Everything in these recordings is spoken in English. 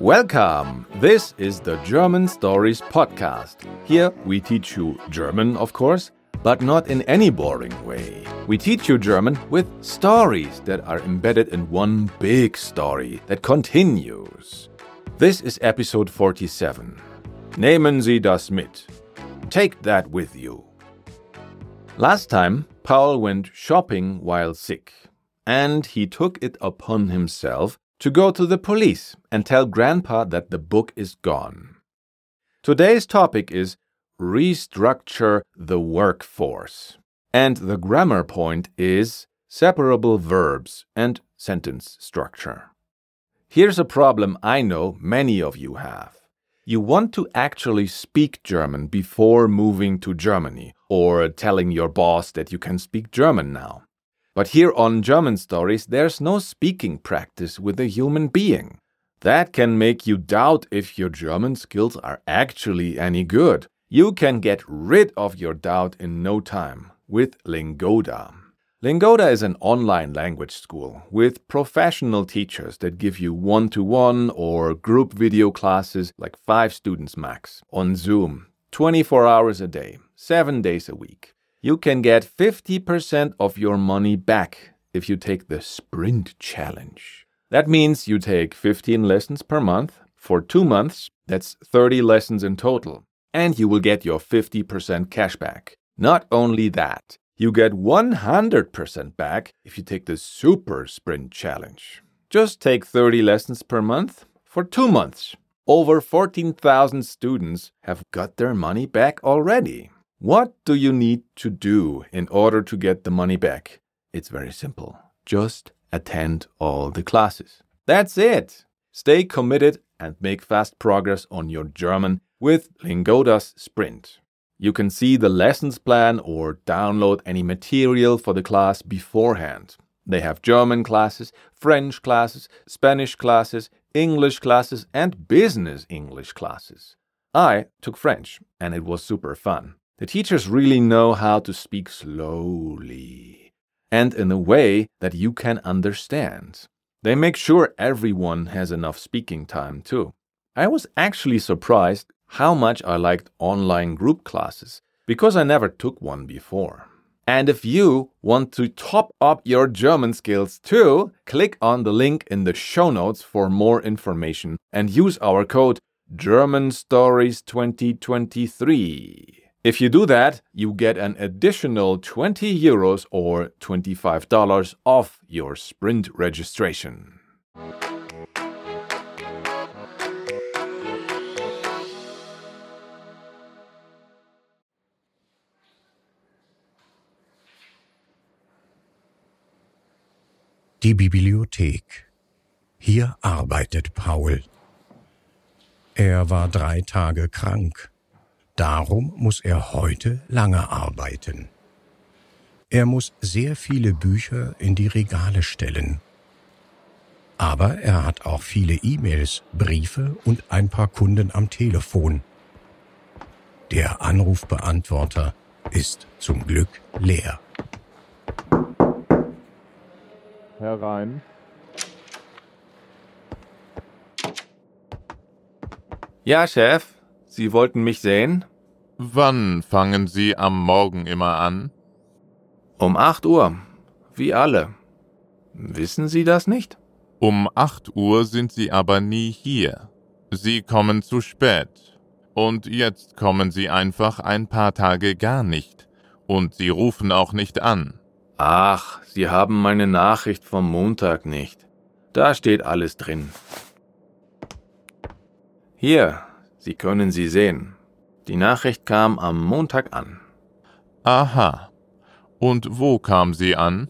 Welcome! This is the German Stories Podcast. Here we teach you German, of course, but not in any boring way. We teach you German with stories that are embedded in one big story that continues. This is episode 47. Nehmen Sie das mit. Take that with you. Last time, Paul went shopping while sick, and he took it upon himself to go to the police and tell Grandpa that the book is gone. Today's topic is restructure the workforce. And the grammar point is separable verbs and sentence structure. Here's a problem I know many of you have. You want to actually speak German before moving to Germany or telling your boss that you can speak German now. But here on German Stories, there's no speaking practice with a human being. That can make you doubt if your German skills are actually any good. You can get rid of your doubt in no time with Lingoda. Lingoda is an online language school with professional teachers that give you one to one or group video classes like five students max on Zoom, 24 hours a day, seven days a week you can get 50% of your money back if you take the Sprint Challenge. That means you take 15 lessons per month for two months, that's 30 lessons in total, and you will get your 50% cash back. Not only that, you get 100% back if you take the Super Sprint Challenge. Just take 30 lessons per month for two months. Over 14,000 students have got their money back already. What do you need to do in order to get the money back? It's very simple. Just attend all the classes. That's it. Stay committed and make fast progress on your German with Lingoda's Sprint. You can see the lessons plan or download any material for the class beforehand. They have German classes, French classes, Spanish classes, English classes, and business English classes. I took French, and it was super fun. The teachers really know how to speak slowly and in a way that you can understand. They make sure everyone has enough speaking time too. I was actually surprised how much I liked online group classes because I never took one before. And if you want to top up your German skills too, click on the link in the show notes for more information and use our code German Stories 2023. If you do that, you get an additional 20 euros or $25 off your Sprint registration. Die Bibliothek. Hier arbeitet Paul. Er war drei Tage krank. Darum muss er heute lange arbeiten. Er muss sehr viele Bücher in die Regale stellen. Aber er hat auch viele E-Mails, Briefe und ein paar Kunden am Telefon. Der Anrufbeantworter ist zum Glück leer. Herein. Ja, Chef, Sie wollten mich sehen? Wann fangen Sie am Morgen immer an? Um acht Uhr. Wie alle. Wissen Sie das nicht? Um acht Uhr sind Sie aber nie hier. Sie kommen zu spät. Und jetzt kommen Sie einfach ein paar Tage gar nicht. Und Sie rufen auch nicht an. Ach, Sie haben meine Nachricht vom Montag nicht. Da steht alles drin. Hier, Sie können sie sehen. Die Nachricht kam am Montag an. Aha. Und wo kam sie an?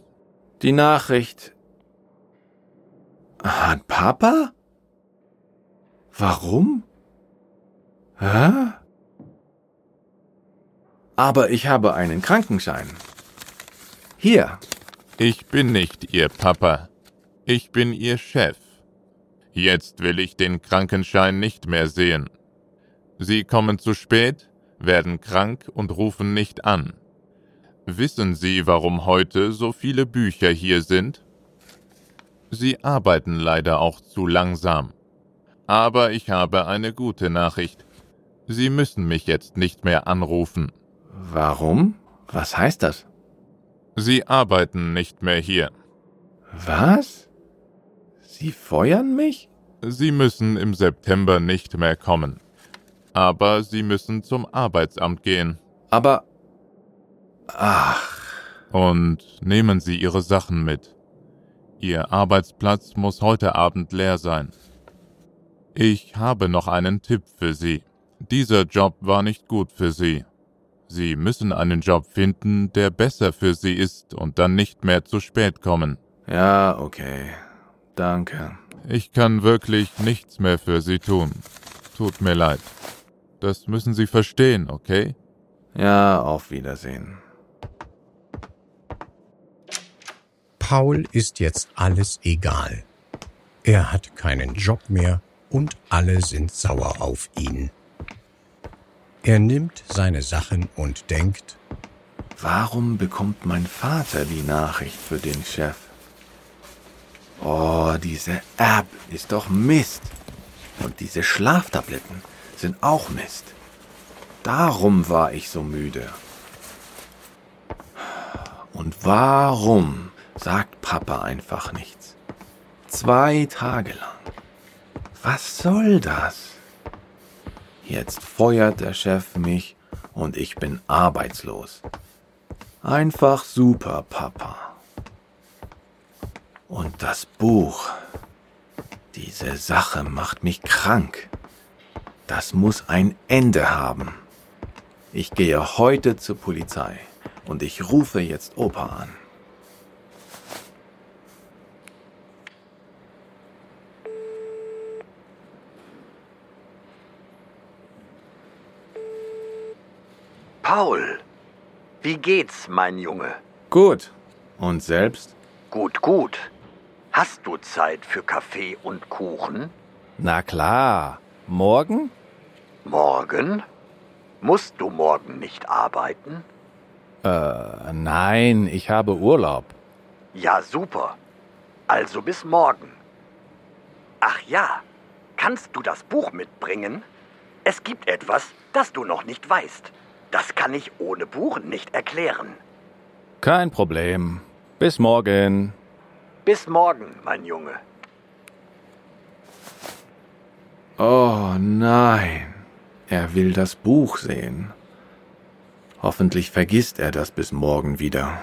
Die Nachricht. An Papa? Warum? Hä? Aber ich habe einen Krankenschein. Hier. Ich bin nicht Ihr Papa. Ich bin Ihr Chef. Jetzt will ich den Krankenschein nicht mehr sehen. Sie kommen zu spät, werden krank und rufen nicht an. Wissen Sie, warum heute so viele Bücher hier sind? Sie arbeiten leider auch zu langsam. Aber ich habe eine gute Nachricht. Sie müssen mich jetzt nicht mehr anrufen. Warum? Was heißt das? Sie arbeiten nicht mehr hier. Was? Sie feuern mich? Sie müssen im September nicht mehr kommen. Aber Sie müssen zum Arbeitsamt gehen. Aber. Ach. Und nehmen Sie Ihre Sachen mit. Ihr Arbeitsplatz muss heute Abend leer sein. Ich habe noch einen Tipp für Sie. Dieser Job war nicht gut für Sie. Sie müssen einen Job finden, der besser für Sie ist und dann nicht mehr zu spät kommen. Ja, okay. Danke. Ich kann wirklich nichts mehr für Sie tun. Tut mir leid. Das müssen Sie verstehen, okay? Ja, auf Wiedersehen. Paul ist jetzt alles egal. Er hat keinen Job mehr und alle sind sauer auf ihn. Er nimmt seine Sachen und denkt, Warum bekommt mein Vater die Nachricht für den Chef? Oh, diese App ist doch Mist. Und diese Schlaftabletten sind auch Mist. Darum war ich so müde. Und warum sagt Papa einfach nichts? Zwei Tage lang. Was soll das? Jetzt feuert der Chef mich und ich bin arbeitslos. Einfach super, Papa. Und das Buch. Diese Sache macht mich krank. Das muss ein Ende haben. Ich gehe heute zur Polizei und ich rufe jetzt Opa an. Paul, wie geht's, mein Junge? Gut. Und selbst? Gut, gut. Hast du Zeit für Kaffee und Kuchen? Na klar. Morgen? Morgen? Musst du morgen nicht arbeiten? Äh, nein, ich habe Urlaub. Ja, super. Also bis morgen. Ach ja, kannst du das Buch mitbringen? Es gibt etwas, das du noch nicht weißt. Das kann ich ohne Buch nicht erklären. Kein Problem. Bis morgen. Bis morgen, mein Junge. Oh nein. Er will das Buch sehen. Hoffentlich vergisst er das bis morgen wieder.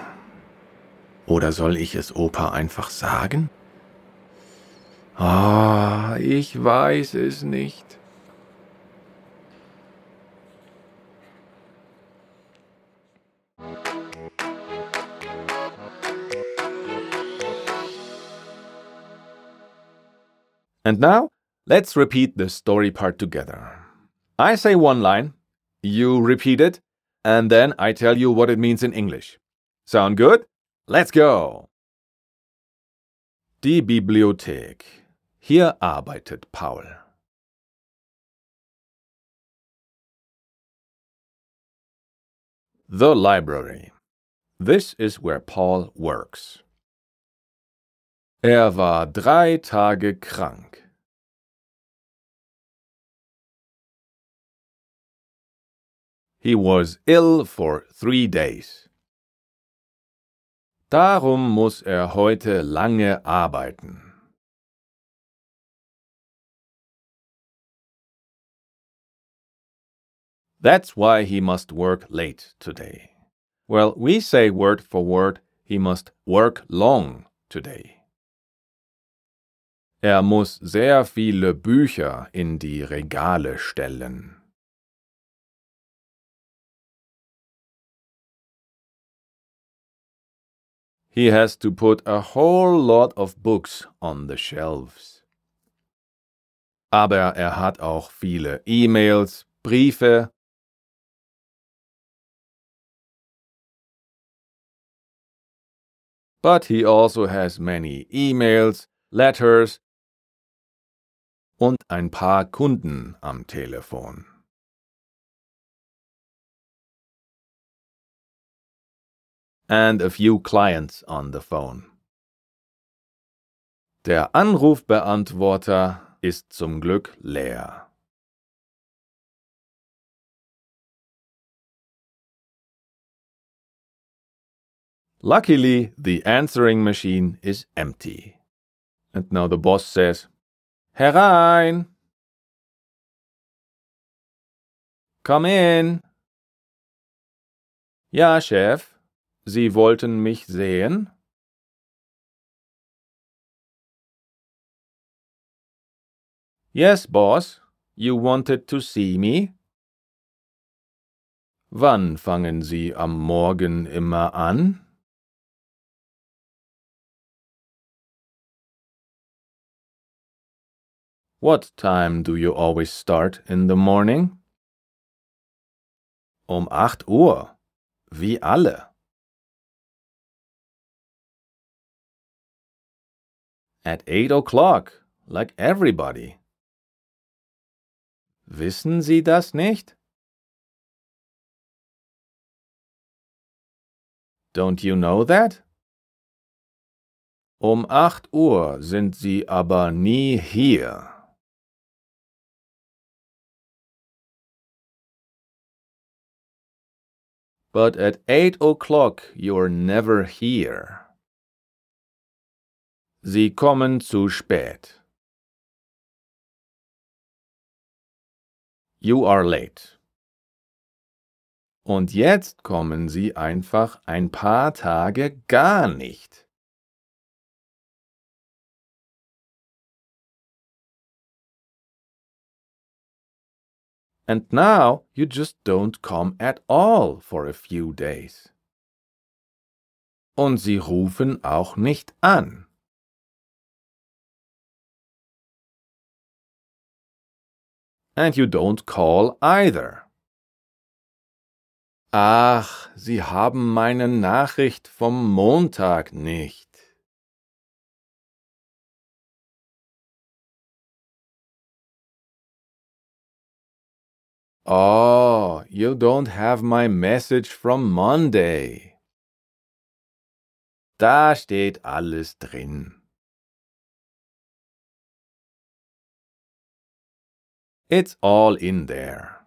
Oder soll ich es Opa einfach sagen? Ah, ich weiß es nicht. And now, let's repeat the story part together. I say one line, you repeat it, and then I tell you what it means in English. Sound good? Let's go! Die Bibliothek. Hier arbeitet Paul. The library. This is where Paul works. Er war drei Tage krank. He was ill for three days. Darum muss er heute lange arbeiten. That's why he must work late today. Well, we say word for word, he must work long today. Er muss sehr viele Bücher in die Regale stellen. He has to put a whole lot of books on the shelves. Aber er hat auch viele E-Mails, Briefe, but he also has many emails, letters und ein paar Kunden am Telefon. And a few clients on the phone. Der Anrufbeantworter ist zum Glück leer. Luckily, the answering machine is empty. And now the boss says, Herein! Come in! Ja, Chef, Sie wollten mich sehen? Yes, boss, you wanted to see me? Wann fangen Sie am Morgen immer an? What time do you always start in the morning? Um acht Uhr, wie alle. At eight o'clock, like everybody. Wissen Sie das nicht? Don't you know that? Um acht Uhr sind Sie aber nie hier. But at eight o'clock you're never here. Sie kommen zu spät. You are late. Und jetzt kommen Sie einfach ein paar Tage gar nicht. And now you just don't come at all for a few days. Und Sie rufen auch nicht an. And you don't call either. Ach, Sie haben meine Nachricht vom Montag nicht. Oh, you don't have my message from Monday. Da steht alles drin. It's all in there.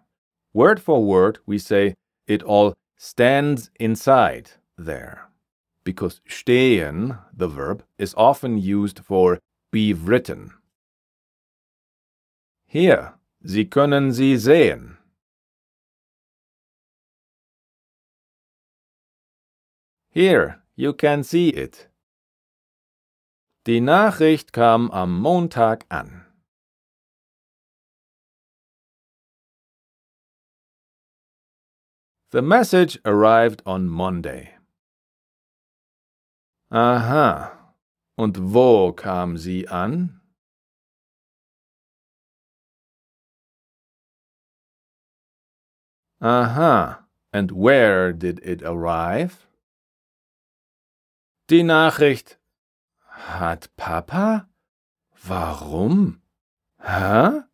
Word for word, we say it all stands inside there. Because stehen, the verb, is often used for be written. Hier, Sie können sie sehen. Here, you can see it. Die Nachricht kam am Montag an. The message arrived on Monday. Aha. Und wo kam sie an? Aha. And where did it arrive? Die Nachricht hat Papa? Warum? Hä?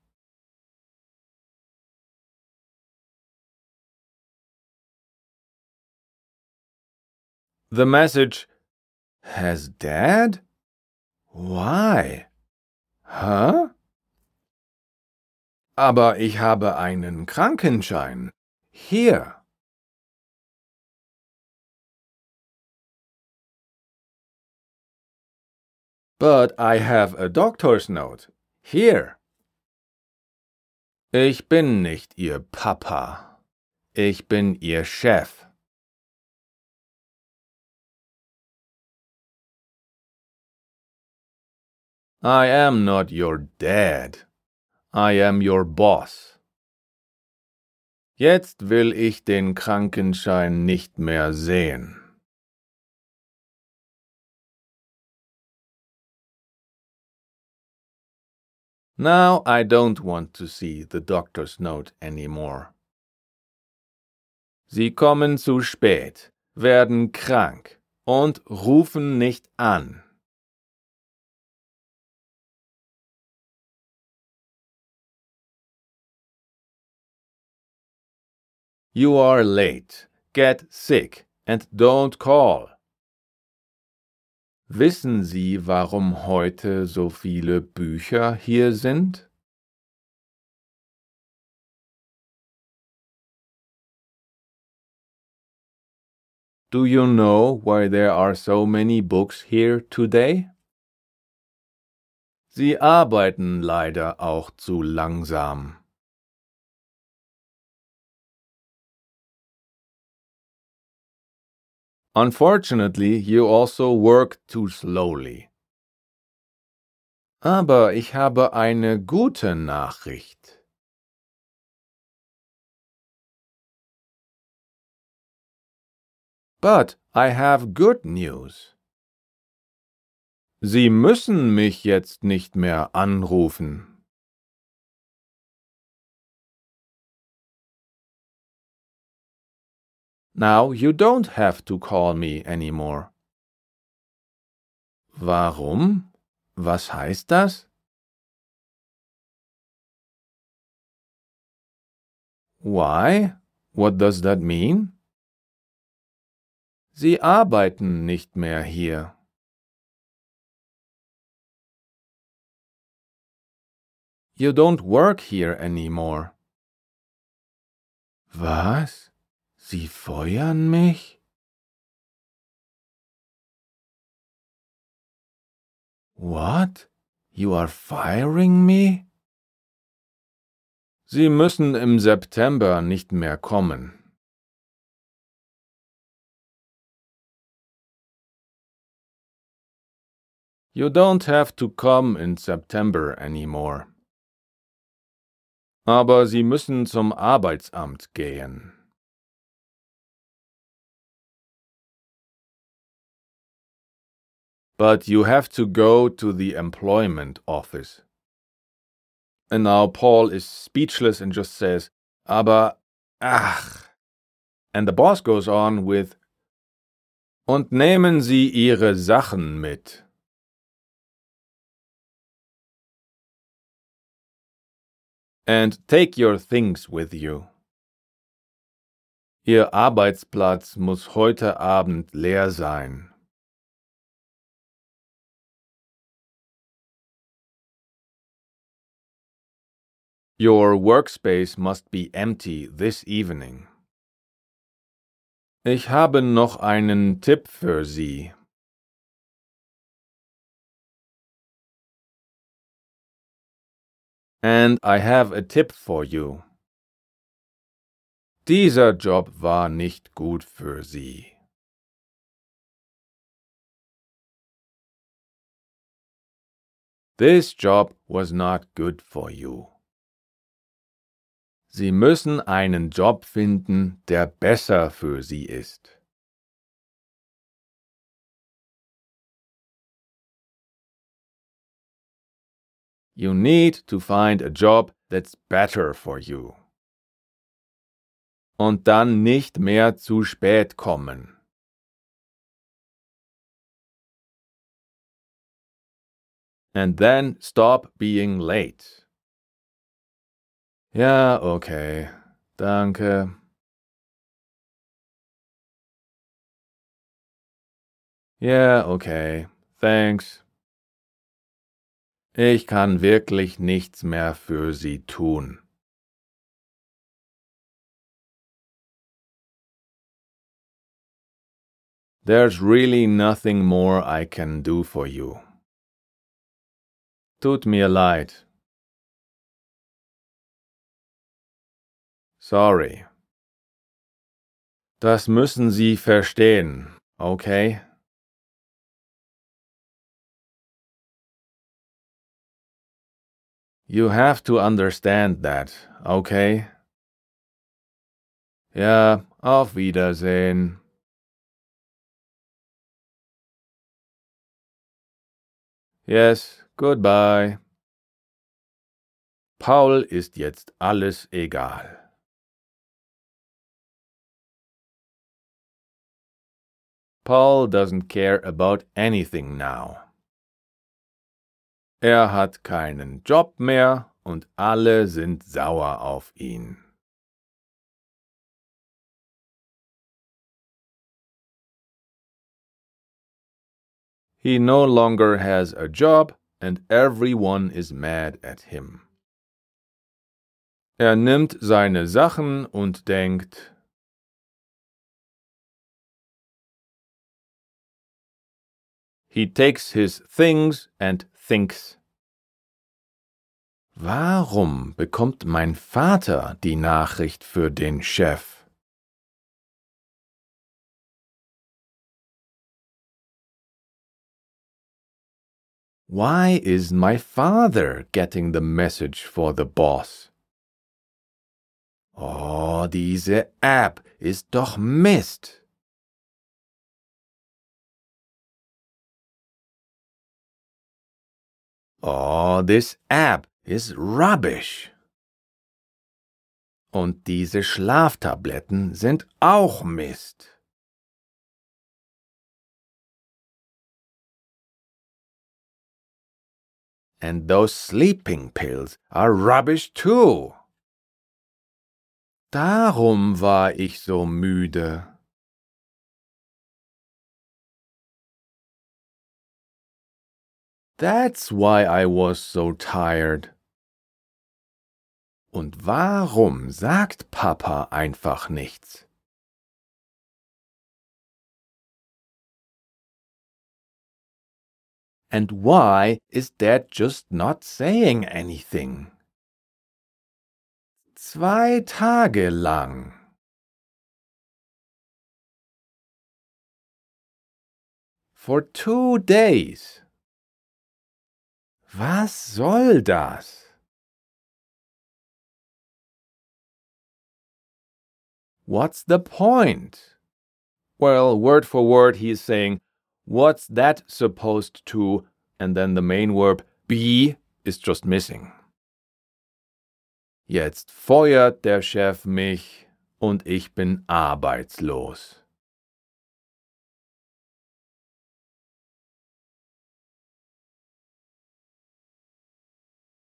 The message has Dad? Why? Hä? Aber ich habe einen Krankenschein. Hier. But I have a doctor's note. Here. Ich bin nicht Ihr Papa. Ich bin Ihr Chef. I am not your dad. I am your boss. Jetzt will ich den Krankenschein nicht mehr sehen. Now I don't want to see the doctor's note anymore. Sie kommen zu spät, werden krank und rufen nicht an. You are late, get sick, and don't call. Wissen Sie, warum heute so viele Bücher hier sind? Do you know why there are so many books here today? Sie arbeiten leider auch zu langsam. Unfortunately, you also work too slowly. Aber ich habe eine gute Nachricht. But I have good news. Sie müssen mich jetzt nicht mehr anrufen. Now you don't have to call me anymore. Warum? Was heißt das? Why? What does that mean? Sie arbeiten nicht mehr hier. You don't work here anymore. Was? Sie feuern mich? What? You are firing me? Sie müssen im September nicht mehr kommen. You don't have to come in September anymore. Aber Sie müssen zum Arbeitsamt gehen. But you have to go to the employment office. And now Paul is speechless and just says, Aber, ach. And the boss goes on with, Und nehmen Sie Ihre Sachen mit. And take your things with you. Ihr Arbeitsplatz muss heute Abend leer sein. Your workspace must be empty this evening. Ich habe noch einen Tipp für Sie. And I have a tip for you. Dieser Job war nicht gut für Sie. This job was not good for you. Sie müssen einen Job finden, der besser für Sie ist. You need to find a job that's better for you. Und dann nicht mehr zu spät kommen. And then stop being late. Ja, okay. Danke. Ja, okay. Thanks. Ich kann wirklich nichts mehr für Sie tun. There's really nothing more I can do for you. Tut mir leid. Sorry. Das müssen Sie verstehen, okay? You have to understand that, okay? Ja, auf Wiedersehen. Yes, goodbye. Paul ist jetzt alles egal. Paul doesn't care about anything now. Er hat keinen Job mehr und alle sind sauer auf ihn. He no longer has a job and everyone is mad at him. Er nimmt seine Sachen und denkt, He takes his things and thinks. Warum bekommt mein Vater die Nachricht für den Chef? Why is my father getting the message for the boss? Oh, diese App ist doch Mist. Oh, this app is rubbish. Und diese Schlaftabletten sind auch Mist. And those sleeping pills are rubbish too. Darum war ich so müde. That's why I was so tired. Und warum sagt Papa einfach nichts? And why is Dad just not saying anything? Zwei Tage lang. For two days. Was soll das? What's the point? Well, word for word, he is saying, What's that supposed to? And then the main verb be is just missing. Jetzt feuert der Chef mich und ich bin arbeitslos.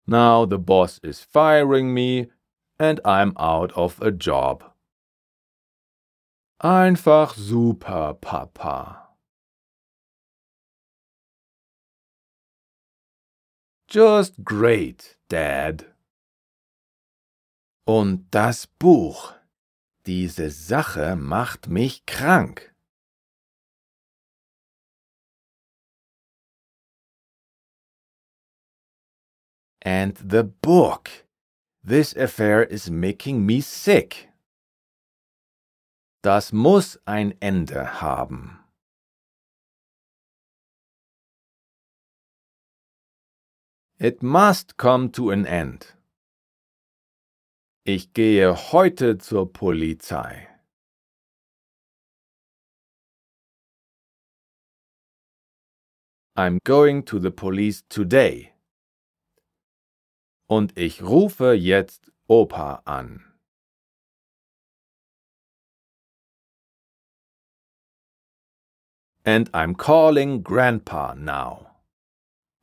Now the boss is firing me and I'm out of a job. Einfach super, Papa. Just great, Dad. Und das Buch, diese Sache macht mich krank. And the book, this affair is making me sick. Das muss ein Ende haben. It must come to an end. Ich gehe heute zur Polizei. I'm going to the police today. Und ich rufe jetzt Opa an. And I'm calling Grandpa now.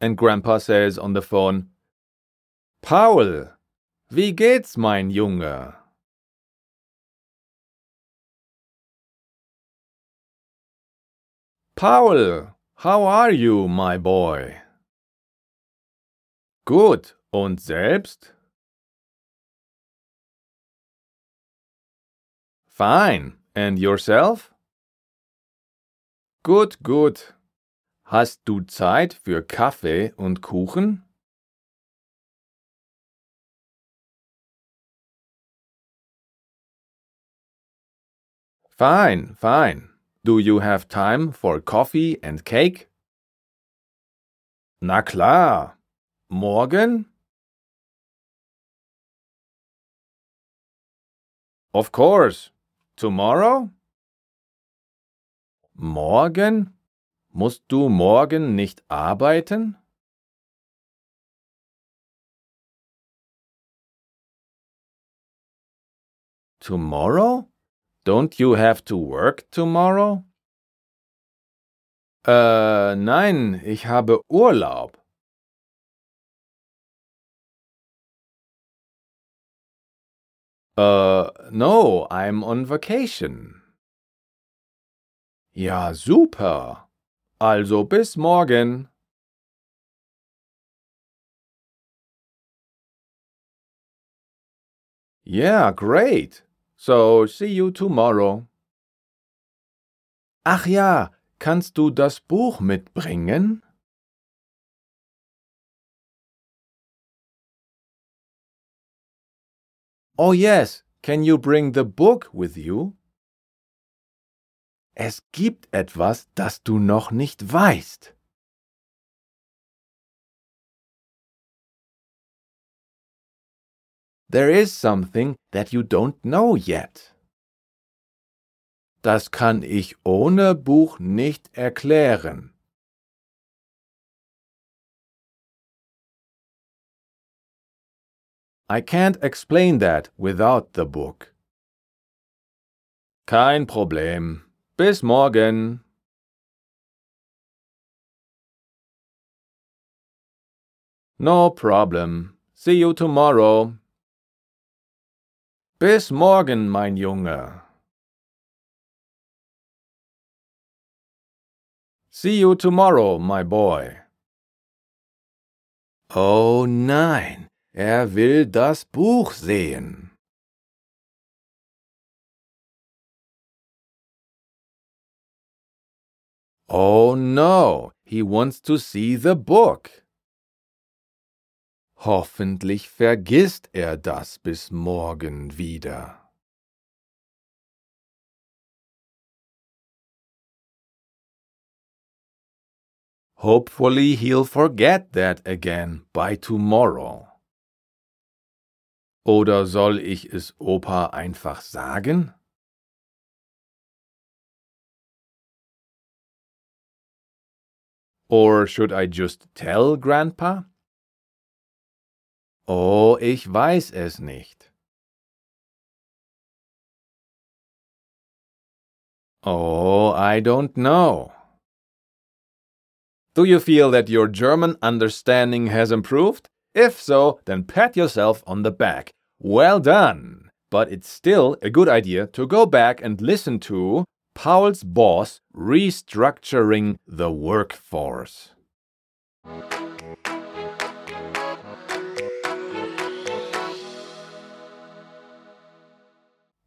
And Grandpa says on the phone, Paul, wie geht's, mein Junge? Paul, how are you, my boy? Gut, und selbst? Fine, and yourself? Gut, gut. Hast du Zeit für Kaffee und Kuchen? Fine, fine. Do you have time for coffee and cake? Na klar. Morgen? Of course. Tomorrow? Morgen? Musst du morgen nicht arbeiten? Tomorrow? Don't you have to work tomorrow? Äh, nein, ich habe Urlaub. Uh, no, I'm on vacation. Ja, super. Also bis morgen. Yeah, great. So see you tomorrow. Ach ja, kannst du das Buch mitbringen? Oh yes, can you bring the book with you? Es gibt etwas, das du noch nicht weißt. There is something that you don't know yet. Das kann ich ohne Buch nicht erklären. I can't explain that without the book. Kein Problem. Bis morgen. No problem. See you tomorrow. Bis morgen, mein Junge. See you tomorrow, my boy. Oh nein, er will das Buch sehen. Oh no, he wants to see the book. Hoffentlich vergisst er das bis morgen wieder. Hopefully he'll forget that again by tomorrow. Oder soll ich es Opa einfach sagen? Or should I just tell Grandpa? Oh, ich weiß es nicht. Oh, I don't know. Do you feel that your German understanding has improved? If so, then pat yourself on the back. Well done! But it's still a good idea to go back and listen to Paul's boss restructuring the workforce.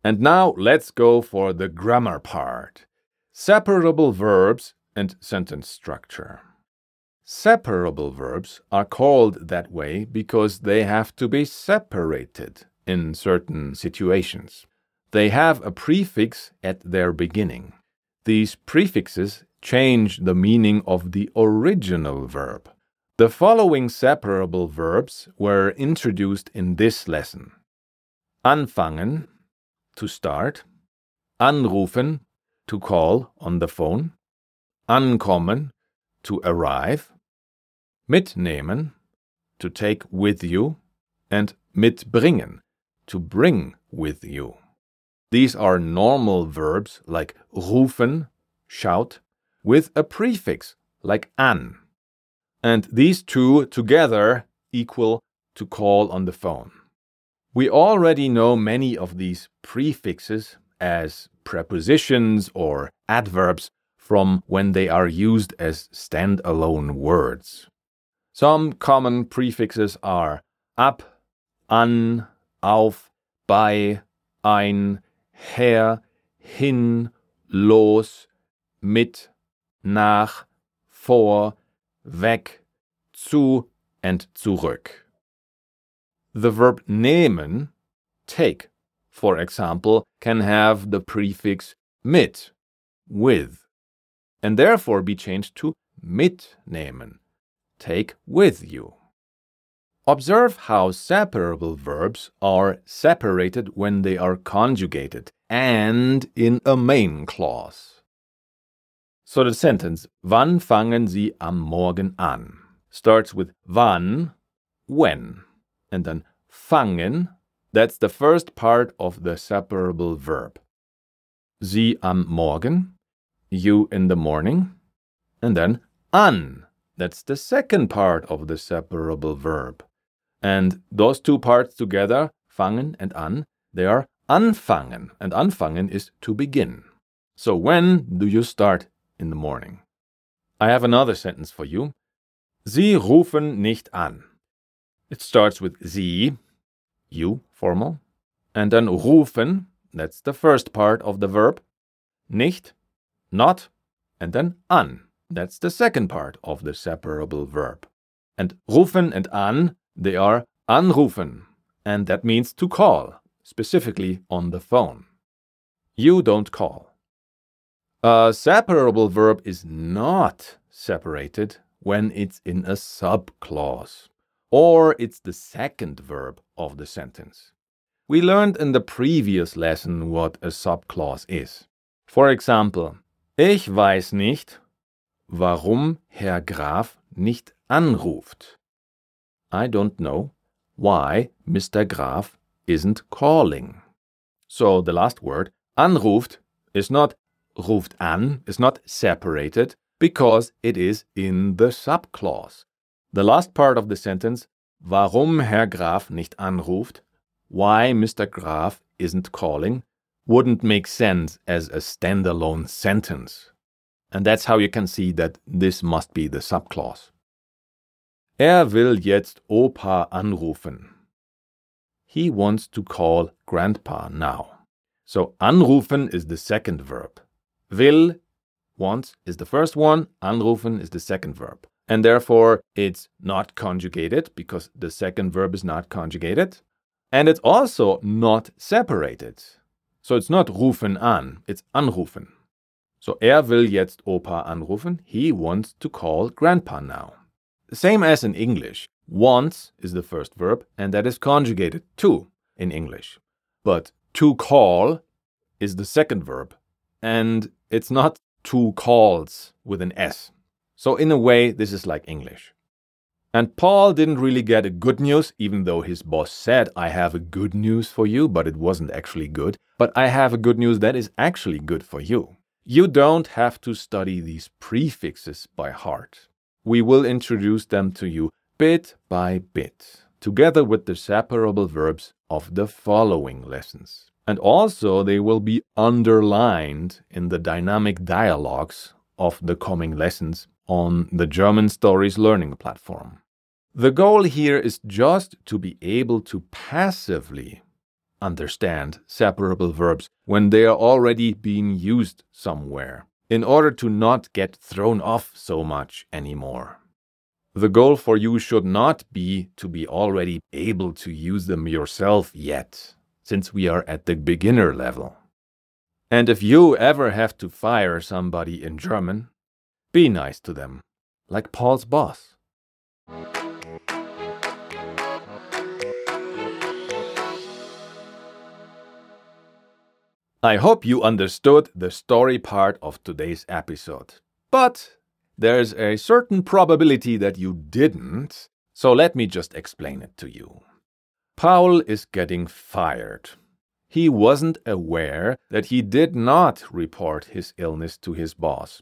And now let's go for the grammar part. Separable verbs and sentence structure. Separable verbs are called that way because they have to be separated in certain situations. They have a prefix at their beginning. These prefixes change the meaning of the original verb. The following separable verbs were introduced in this lesson. Anfangen, to start. Anrufen, to call on the phone. Ankommen, to arrive. Mitnehmen, to take with you. And mitbringen, to bring with you. These are normal verbs like rufen, shout, with a prefix like an. And these two together equal to call on the phone. We already know many of these prefixes as prepositions or adverbs from when they are used as standalone words. Some common prefixes are ab, an, auf, bei, ein, her, hin, los, mit, nach, vor, weg, zu and zurück. The verb nehmen, take, for example, can have the prefix mit, with, and therefore be changed to mitnehmen, take with you. Observe how separable verbs are separated when they are conjugated and in a main clause. So the sentence Wann fangen Sie am Morgen an? starts with wann, when, and then fangen, that's the first part of the separable verb. Sie am Morgen, you in the morning, and then an, that's the second part of the separable verb. And those two parts together, fangen and an, they are anfangen, and anfangen is to begin. So when do you start in the morning? I have another sentence for you. Sie rufen nicht an. It starts with Sie, you, formal, and then rufen, that's the first part of the verb, nicht, not, and then an, that's the second part of the separable verb. And rufen and an, they are anrufen, and that means to call, specifically on the phone. You don't call. A separable verb is not separated when it's in a subclause, or it's the second verb of the sentence. We learned in the previous lesson what a subclause is. For example, ich weiß nicht, warum Herr Graf nicht anruft. I don't know why Mr. Graf isn't calling. So the last word, anruft, is not ruft an, is not separated because it is in the subclause. The last part of the sentence, warum Herr Graf nicht anruft, why Mr. Graf isn't calling, wouldn't make sense as a standalone sentence. And that's how you can see that this must be the subclause. Er will jetzt Opa anrufen. He wants to call Grandpa now. So anrufen is the second verb. Will, wants, is the first one. Anrufen is the second verb. And therefore, it's not conjugated because the second verb is not conjugated. And it's also not separated. So it's not rufen an, it's anrufen. So er will jetzt Opa anrufen. He wants to call Grandpa now. Same as in English. Wants is the first verb, and that is conjugated to in English. But to call is the second verb, and it's not to calls with an S. So, in a way, this is like English. And Paul didn't really get a good news, even though his boss said, I have a good news for you, but it wasn't actually good. But I have a good news that is actually good for you. You don't have to study these prefixes by heart we will introduce them to you bit by bit, together with the separable verbs of the following lessons. And also, they will be underlined in the dynamic dialogues of the coming lessons on the German Stories Learning platform. The goal here is just to be able to passively understand separable verbs when they are already being used somewhere in order to not get thrown off so much anymore. The goal for you should not be to be already able to use them yourself yet, since we are at the beginner level. And if you ever have to fire somebody in German, be nice to them, like Paul's boss. I hope you understood the story part of today's episode. But there's a certain probability that you didn't, so let me just explain it to you. Paul is getting fired. He wasn't aware that he did not report his illness to his boss.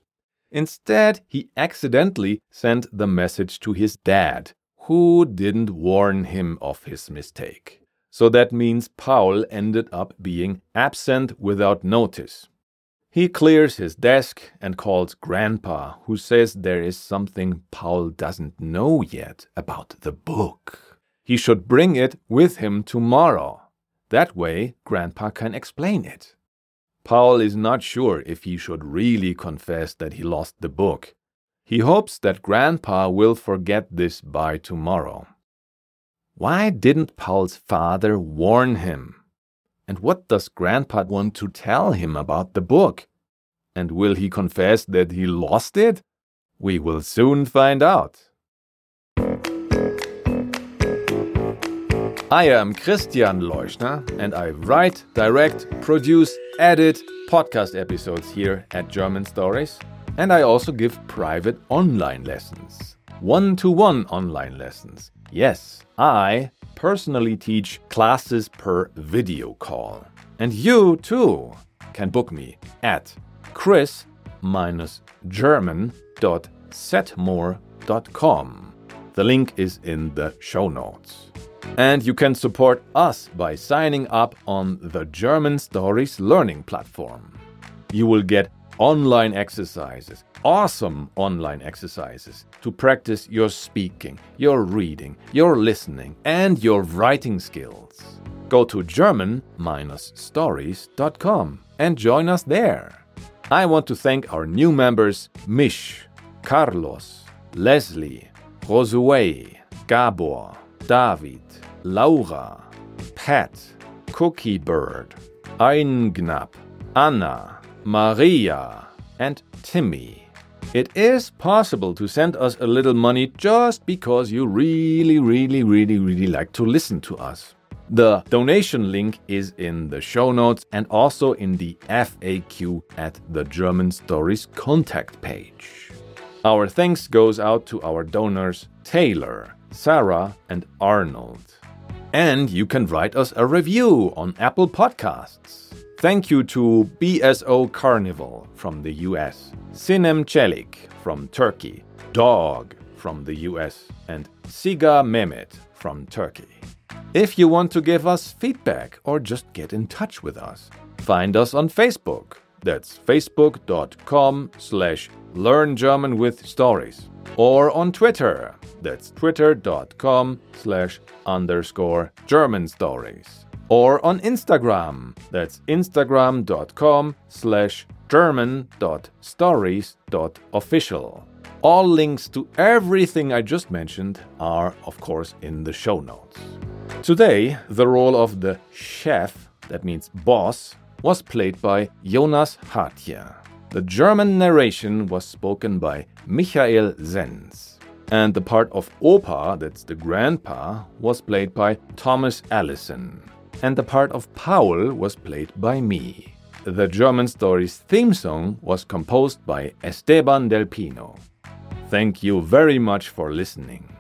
Instead, he accidentally sent the message to his dad, who didn't warn him of his mistake. So that means Paul ended up being absent without notice. He clears his desk and calls Grandpa, who says there is something Paul doesn't know yet about the book. He should bring it with him tomorrow. That way, Grandpa can explain it. Paul is not sure if he should really confess that he lost the book. He hopes that Grandpa will forget this by tomorrow. Why didn't Paul's father warn him? And what does Grandpa want to tell him about the book? And will he confess that he lost it? We will soon find out. I am Christian Leuschner and I write, direct, produce, edit podcast episodes here at German Stories. And I also give private online lessons, one to one online lessons. Yes, I personally teach classes per video call. And you too can book me at chris-german.setmore.com. The link is in the show notes. And you can support us by signing up on the German Stories Learning platform. You will get online exercises, awesome online exercises to practice your speaking, your reading, your listening, and your writing skills. Go to German-stories.com and join us there. I want to thank our new members Mish, Carlos, Leslie, Josue, Gabor, David, Laura, Pat, Cookie Bird, Eingnap, Anna, Maria, and Timmy. It is possible to send us a little money just because you really, really, really, really like to listen to us. The donation link is in the show notes and also in the FAQ at the German Stories contact page. Our thanks goes out to our donors Taylor, Sarah, and Arnold. And you can write us a review on Apple Podcasts. Thank you to BSO Carnival from the US, Sinem Celik from Turkey, Dog from the US, and Siga Mehmet from Turkey. If you want to give us feedback or just get in touch with us, find us on Facebook. That's facebook.com slash learn German with stories. Or on Twitter. That's twitter.com slash underscore German stories. Or on Instagram. That's instagram.com slash german.stories.official. All links to everything I just mentioned are, of course, in the show notes. Today, the role of the chef, that means boss, was played by Jonas Hartje. The German narration was spoken by Michael Zenz. And the part of Opa, that's the grandpa, was played by Thomas Allison. And the part of Paul was played by me. The German Stories theme song was composed by Esteban Del Pino. Thank you very much for listening.